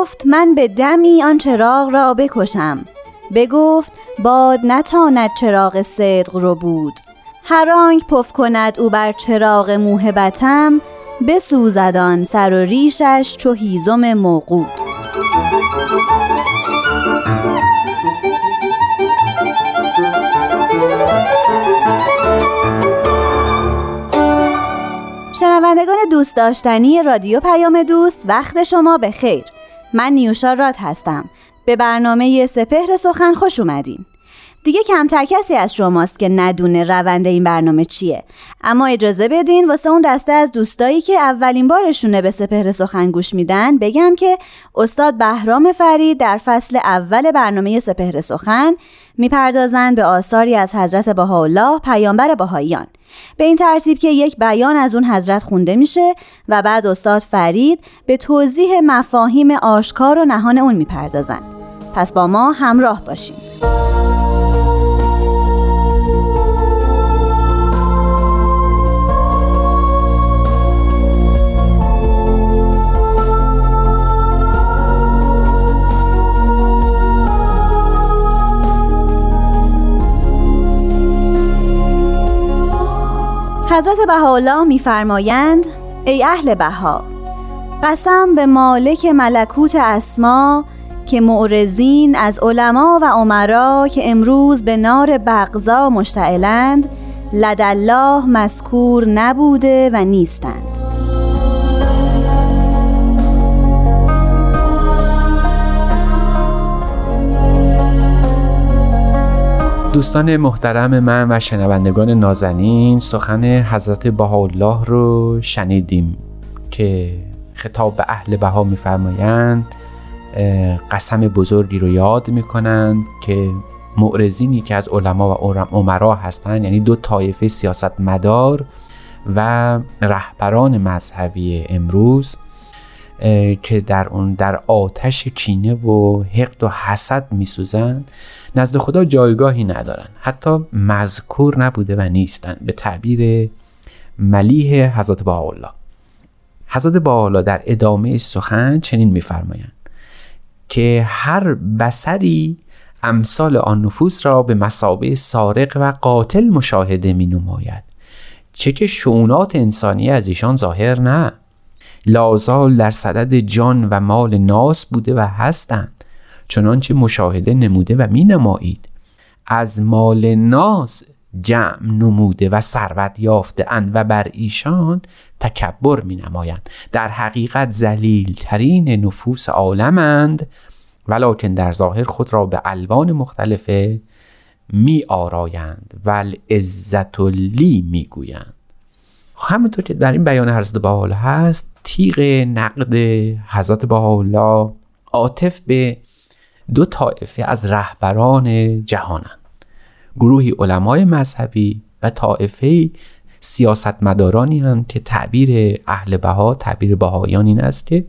بگفت من به دمی آن چراغ را بکشم. بگفت باد نتاند چراغ صدق رو بود. هر آنک پف کند او بر چراغ موهبتم بسوزدان سر و ریشش چو هیزم موقود. شنوندگان دوست داشتنی رادیو پیام دوست وقت شما به خیر. من نیوشا راد هستم. به برنامه سپهر سخن خوش اومدین. دیگه کمتر کسی از شماست که ندونه روند این برنامه چیه. اما اجازه بدین واسه اون دسته از دوستایی که اولین بارشونه به سپهر سخن گوش میدن بگم که استاد بهرام فرید در فصل اول برنامه سپهر سخن می‌پردازند به آثاری از حضرت بهاءالله پیامبر بهاییان. به این ترتیب که یک بیان از اون حضرت خونده میشه و بعد استاد فرید به توضیح مفاهیم آشکار و نهان اون می‌پردازند. پس با ما همراه باشیم حضرت بهاءالله میفرمایند ای اهل بها قسم به مالک ملکوت اسما که معرزین از علما و عمرا که امروز به نار بغضا مشتعلند لدالله مذکور نبوده و نیستند. دوستان محترم من و شنوندگان نازنین سخن حضرت بهاءالله رو شنیدیم که خطاب به اهل بها میفرمایند قسم بزرگی رو یاد می‌کنند که معرزینی که از علما و عمرا هستند یعنی دو طایفه سیاست مدار و رهبران مذهبی امروز که در اون در آتش کینه و حقد و حسد میسوزند. نزد خدا جایگاهی ندارن. حتی مذکور نبوده و نیستن. به تعبیر ملیح حضرت بهاءالله حضرت بهاءالله در ادامه سخن چنین میفرمایند که هر بسری امثال آن نفوس را به مسابه سارق و قاتل مشاهده می نماید چه که شعونات انسانی از ایشان ظاهر نه. لازال در صدد جان و مال ناس بوده و هستند. چنانچه مشاهده نموده و می نمایید از مال ناس جمع نموده و ثروت یافته اند و بر ایشان تکبر می نمایند در حقیقت زلیل ترین نفوس عالمند ولکن در ظاهر خود را به الوان مختلفه می آرایند و عزت لی می گویند همونطور که در این بیان حضرت بهاءالله هست تیغ نقد حضرت بهاءالله عاطف به دو طایفه از رهبران جهانند. گروهی علمای مذهبی و طایفه سیاستمدارانی هستند که تعبیر اهل بها تعبیر بهایان این است که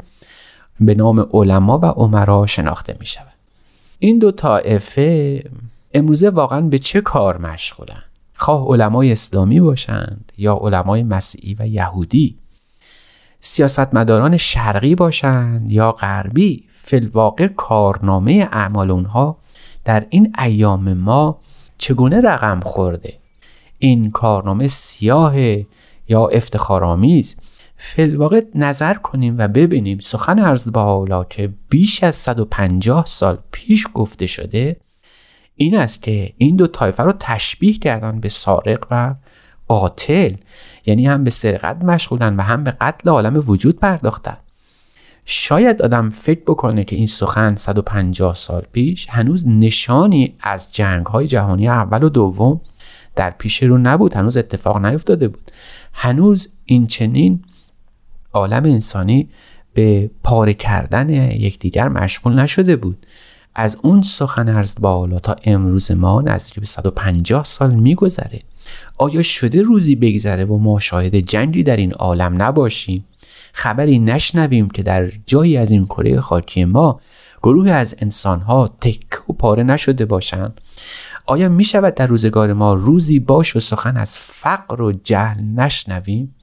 به نام علما و عمرا شناخته می شود این دو طایفه امروزه واقعا به چه کار مشغولند؟ خواه علمای اسلامی باشند یا علمای مسیحی و یهودی؟ سیاستمداران شرقی باشند یا غربی؟ فلواقع کارنامه اعمال اونها در این ایام ما چگونه رقم خورده؟ این کارنامه سیاه یا افتخارآمیز؟ فلواقع نظر کنیم و ببینیم سخن عرض با که بیش از 150 سال پیش گفته شده این است که این دو طایفه رو تشبیه کردن به سارق و قاتل یعنی هم به سرقت مشغولن و هم به قتل عالم وجود پرداختن. شاید آدم فکر بکنه که این سخن 150 سال پیش هنوز نشانی از جنگ های جهانی اول و دوم در پیش رو نبود هنوز اتفاق نیفتاده بود. هنوز این چنین عالم انسانی به پاره کردن یکدیگر مشغول نشده بود. از اون سخن ارز بالا تا امروز ما نزدیک به 150 سال میگذره. آیا شده روزی بگذره و ما شاهد جنگی در این عالم نباشیم؟ خبری نشنویم که در جایی از این کره خاکی ما گروه از انسانها تک و پاره نشده باشند. آیا می شود در روزگار ما روزی باش و سخن از فقر و جهل نشنویم؟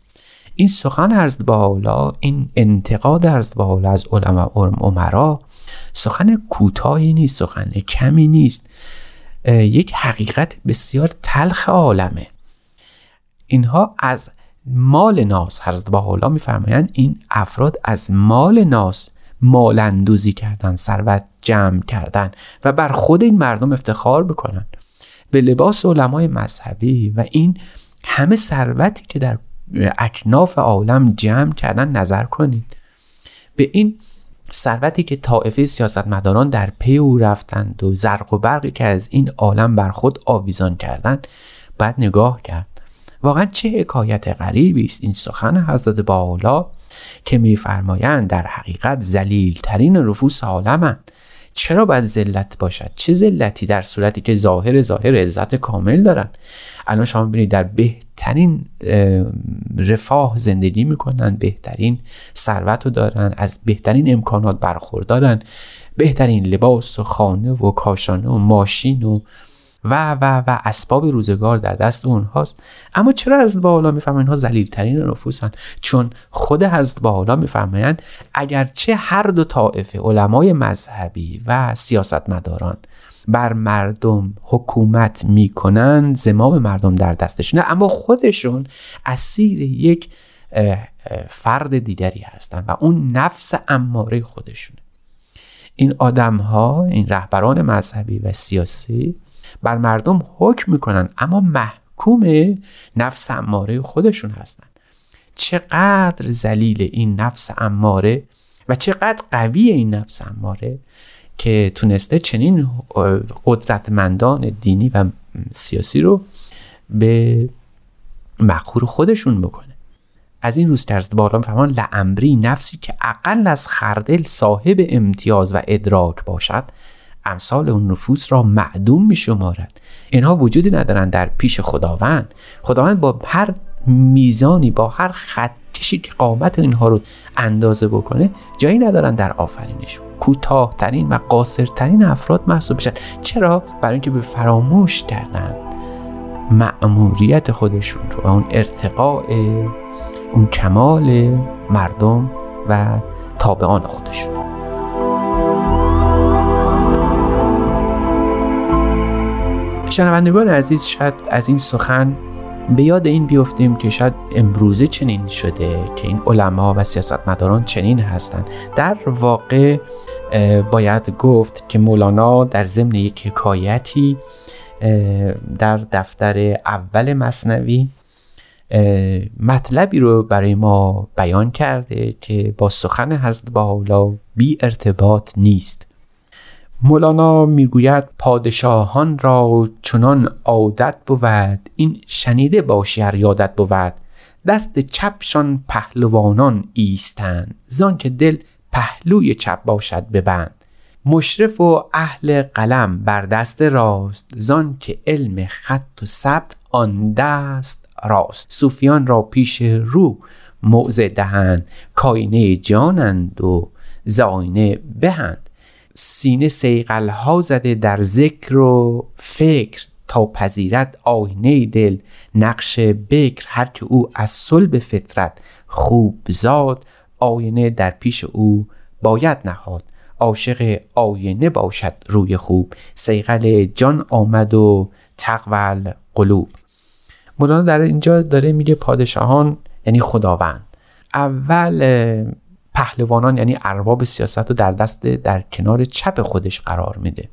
این سخن ارزد با حالا این انتقاد ارزد با حالا از علما عمرا سخن کوتاهی نیست سخن کمی نیست. یک حقیقت بسیار تلخ عالمه. اینها از مال ناس حضرت حالا میفرمایند این افراد از مال ناس مال اندوزی کردن ثروت جمع کردن و بر خود این مردم افتخار بکنن. به لباس علمای مذهبی و این همه ثروتی که در اکناف عالم جمع کردن نظر کنید. به این ثروتی که طائفه سیاستمداران در پی او رفتند و زرق و برقی که از این عالم بر خود آویزان کردند باید نگاه کرد. واقعا چه حکایت غریبی است این سخن حضرت بالا که میفرمایند در حقیقت زلیل ترین رفوس عالمند. چرا باید ذلت باشد؟ چه ذلتی در صورتی که ظاهر ظاهر عزت کامل دارن الان شما ببینید در بهترین رفاه زندگی می‌کنن بهترین ثروت رو دارن از بهترین امکانات برخوردارن بهترین لباس و خانه و کاشانه و ماشین و و و و اسباب روزگار در دست اونهاست. اما چرا حضرت بالا میفرمایند اینها ذلیلترین نفوسند چون خود حضرت بالا میفرمایند اگرچه هر دو طائفه علمای مذهبی و سیاستمداران بر مردم حکومت می‌کنند زمام مردم در دستشونه. اما خودشون اسیر یک فرد دیگری هستند و اون نفس اماره خودشونه. این آدم ها این رهبران مذهبی و سیاسی بر مردم حکم می‌کنن اما محکوم نفس اماره خودشون هستن. چقدر زلیل این نفس اماره و چقدر قوی این نفس اماره که تونسته چنین قدرتمندان دینی و سیاسی رو به مقهور خودشون بکنه. از این روز ترز باران فرمان لعمری نفسی که اقل از خردل صاحب امتیاز و ادراک باشد امثال اون نفوس را معدوم می شمارد اینها وجودی ندارند در پیش خداوند. خداوند با هر میزانی با هر خط کشی که قامت اینها رو اندازه بکنه جایی ندارن در آفرینش. کوتاهترین و قاصرترین افراد محسوب بشن چرا؟ برای اینکه به فراموش کردن مأموریت خودشون رو و اون ارتقاء اون کمال مردم و تابعان خودشون. شنوندگان عزیز شاید از این سخن به یاد این بیفتیم که شاید امروزه چنین شده که این علما و سیاستمداران چنین هستند. در واقع باید گفت که مولانا در ضمن یک حکایتی در دفتر اول مصنوی مطلبی رو برای ما بیان کرده که با سخن حضرت بهاءالله بی ارتباط نیست. مولانا می‌گوید پادشاهان را چنان عادت بود این شنیده باشی هر یادت بود. دست چپشان پهلوانان ایستند زان که دل پهلوی چپ باشد ببند. مشرف و اهل قلم بر دست راست زان که علم خط و ثبت آن دست راست. صوفیان را پیش رو موضع دهند کاینه جانند و زاینه بهند. سینه سیقل ها زده در ذکر و فکر تا پذیرت آینه دل نقش بکر هر که او از صلب فطرت خوب زاد آینه در پیش او باید نهاد. عاشق آینه باشد روی خوب. سیقل جان آمد و تقول قلوب مولانا در اینجا داره میگه پادشاهان یعنی خداوند. اول پهلوانان یعنی ارباب سیاست رو در دست در کنار چپ خودش قرار میده.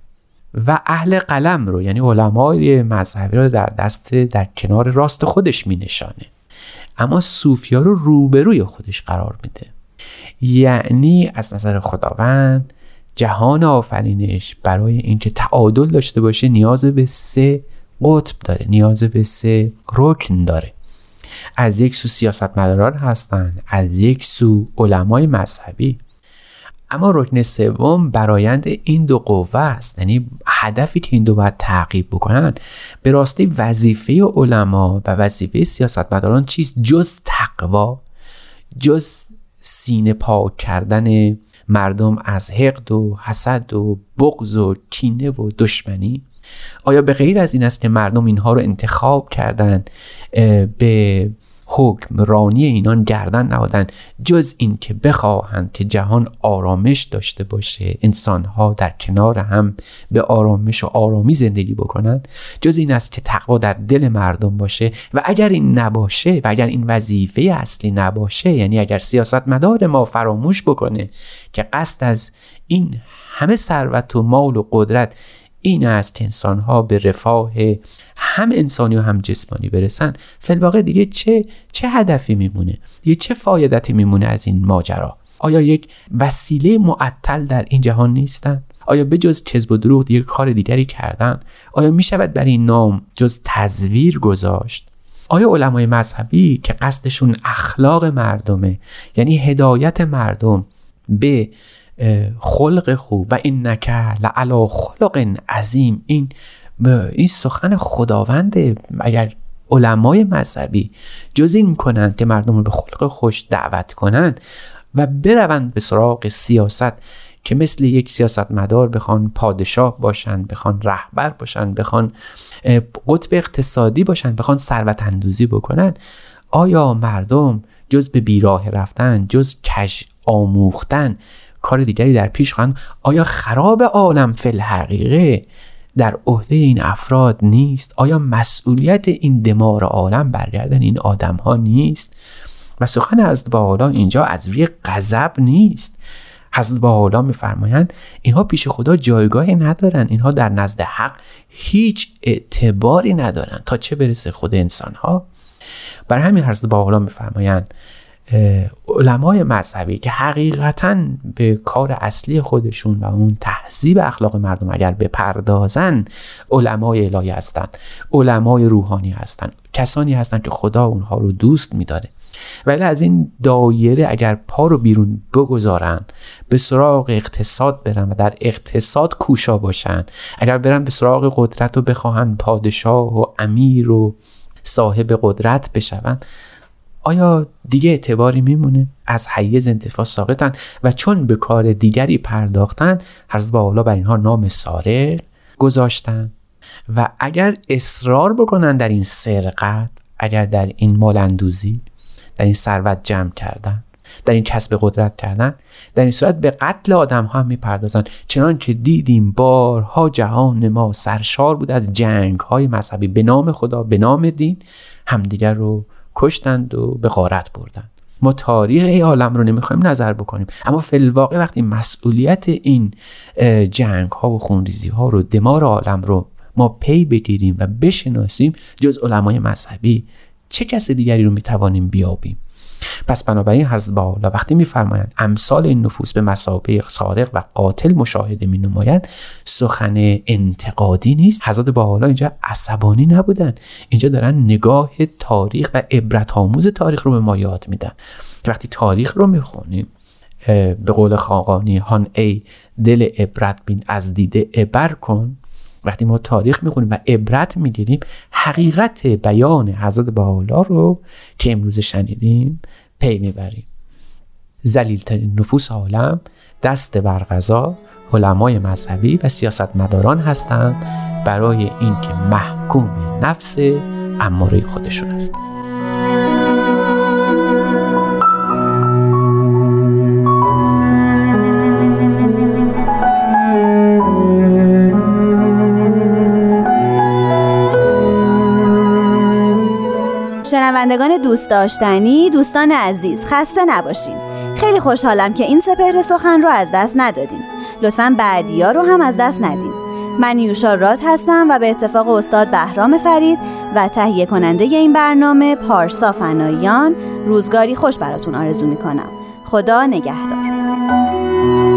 و اهل قلم رو یعنی علمای مذهبی رو در دست در کنار راست خودش می نشانه اما صوفیا رو روبروی خودش قرار میده. یعنی از نظر خداوند جهان آفرینش برای اینکه تعادل داشته باشه نیاز به سه قطب داره نیاز به سه رکن داره. از یک سو سیاستمداران هستند از یک سو علمای مذهبی. اما رکن سوم برایند این دو قوه است یعنی هدفی که این دو باید تعقیب بکنن. به راستی وظیفه علما و وظیفه سیاستمداران چیست؟ جز تقوا جز سینه پاک کردن مردم از حقد و حسد و بغض و کینه و دشمنی؟ آیا به غیر از این است که مردم اینها رو انتخاب کردن به حکم رانی اینان گردن نهادن جز این که بخواهند که جهان آرامش داشته باشه انسانها در کنار هم به آرامش و آرامی زندگی بکنند؟ جز این است که تقوا در دل مردم باشه و اگر این نباشه و اگر این وظیفه اصلی نباشه یعنی اگر سیاستمدار ما فراموش بکنه که قصد از این همه ثروت و مال و قدرت این است که انسان ها به رفاه هم انسانی و هم جسمانی برسن. فلواقع دیگه چه چه هدفی میمونه؟ دیگه چه فایدتی میمونه از این ماجرا؟ آیا یک وسیله معطل در این جهان نیستن؟ آیا به جز کذب و دروغ دیگه کار دیگری کردن؟ آیا می شود بر این نام جز تزویر گذاشت؟ آیا علمای مذهبی که قصدشون اخلاق مردمه یعنی هدایت مردم به خلق خوب و این نکه لعلا خلق عظیم. این این سخن خداونده اگر علمای مذهبی جز این کنند که مردم رو به خلق خوش دعوت کنند و بروند به سراغ سیاست که مثل یک سیاست مدار بخوان پادشاه باشن بخوان رهبر باشن بخوان قطب اقتصادی باشن بخوان ثروت اندوزی بکنن آیا مردم جز به بیراه رفتن جز کج آموختن کار دیگری در پیش خواهند آیا خراب عالم فل حقیقه در عهده این افراد نیست؟ آیا مسئولیت این دمار عالم برگردن این آدم ها نیست؟ و سخن حضرت با اینجا از روی غضب نیست. حضرت با حالا میفرمایند اینها پیش خدا جایگاهی ندارن. اینها در نزد حق هیچ اعتباری ندارن. تا چه برسه خود انسان ها بر همین حضرت با حالا میفرمایند علمای مذهبی که حقیقتا به کار اصلی خودشون و اون تهذیب اخلاق مردم اگر بپردازن علمای الهی هستند علمای روحانی هستند کسانی هستند که خدا اونها رو دوست میداره. ولی از این دایره اگر پا رو بیرون بگذارن به سراغ اقتصاد برن و در اقتصاد کوشا باشن اگر برن به سراغ قدرت و بخواهند پادشاه و امیر و صاحب قدرت بشوند آیا دیگه اعتباری میمونه؟ از حیز انتفاع ساقطن و چون به کار دیگری پرداختن حضرت با بر اینها نام ساره گذاشتن. و اگر اصرار بکنن در این سرقت اگر در این مالندوزی در این ثروت جمع کردن در این کسب قدرت کردن در این صورت به قتل آدم ها هم می‌پردازن. چنان که دیدیم بارها جهان ما سرشار بود از جنگ های مذهبی به نام خدا به نام دین. همدیگر رو کشتند و به غارت بردند. ما تاریخ ای عالم رو نمی‌خوایم نظر بکنیم. اما فلواقع وقتی مسئولیت این جنگ ها و خونریزی ها رو دمار عالم رو ما پی بگیریم و بشناسیم جز علمای مذهبی چه کس دیگری رو می‌توانیم بیابیم؟ پس بنابراین حضرت با وقتی میفرمایند امثال این نفوس به مسابه سارق و قاتل مشاهده می نمایند سخن انتقادی نیست. حضرت با اینجا عصبانی نبودن اینجا دارن نگاه تاریخ و عبرت آموز تاریخ رو به ما یاد میدن. وقتی تاریخ رو می‌خونیم به قول خاقانی هان ای دل عبرت بین از دیده عبر کن. وقتی ما تاریخ می‌خونیم و عبرت می‌گیریم حقیقت بیان حضرت بهاءالله رو که امروز شنیدیم پی می‌بریم. زلیلترین نفوس عالم دست بر غذا علمای مذهبی و سیاستمداران هستند برای اینکه محکوم نفس اماره خودشون هستند. شنوندگان دوست داشتنی دوستان عزیز خسته نباشین. خیلی خوشحالم که این سپهر سخن رو از دست ندادین. لطفا بعدیا رو هم از دست ندین. من یوشا راد هستم و به اتفاق استاد بهرام فرید و تهیه کننده این برنامه پارسا فنایان. روزگاری خوش براتون آرزو می‌کنم. خدا نگهدار.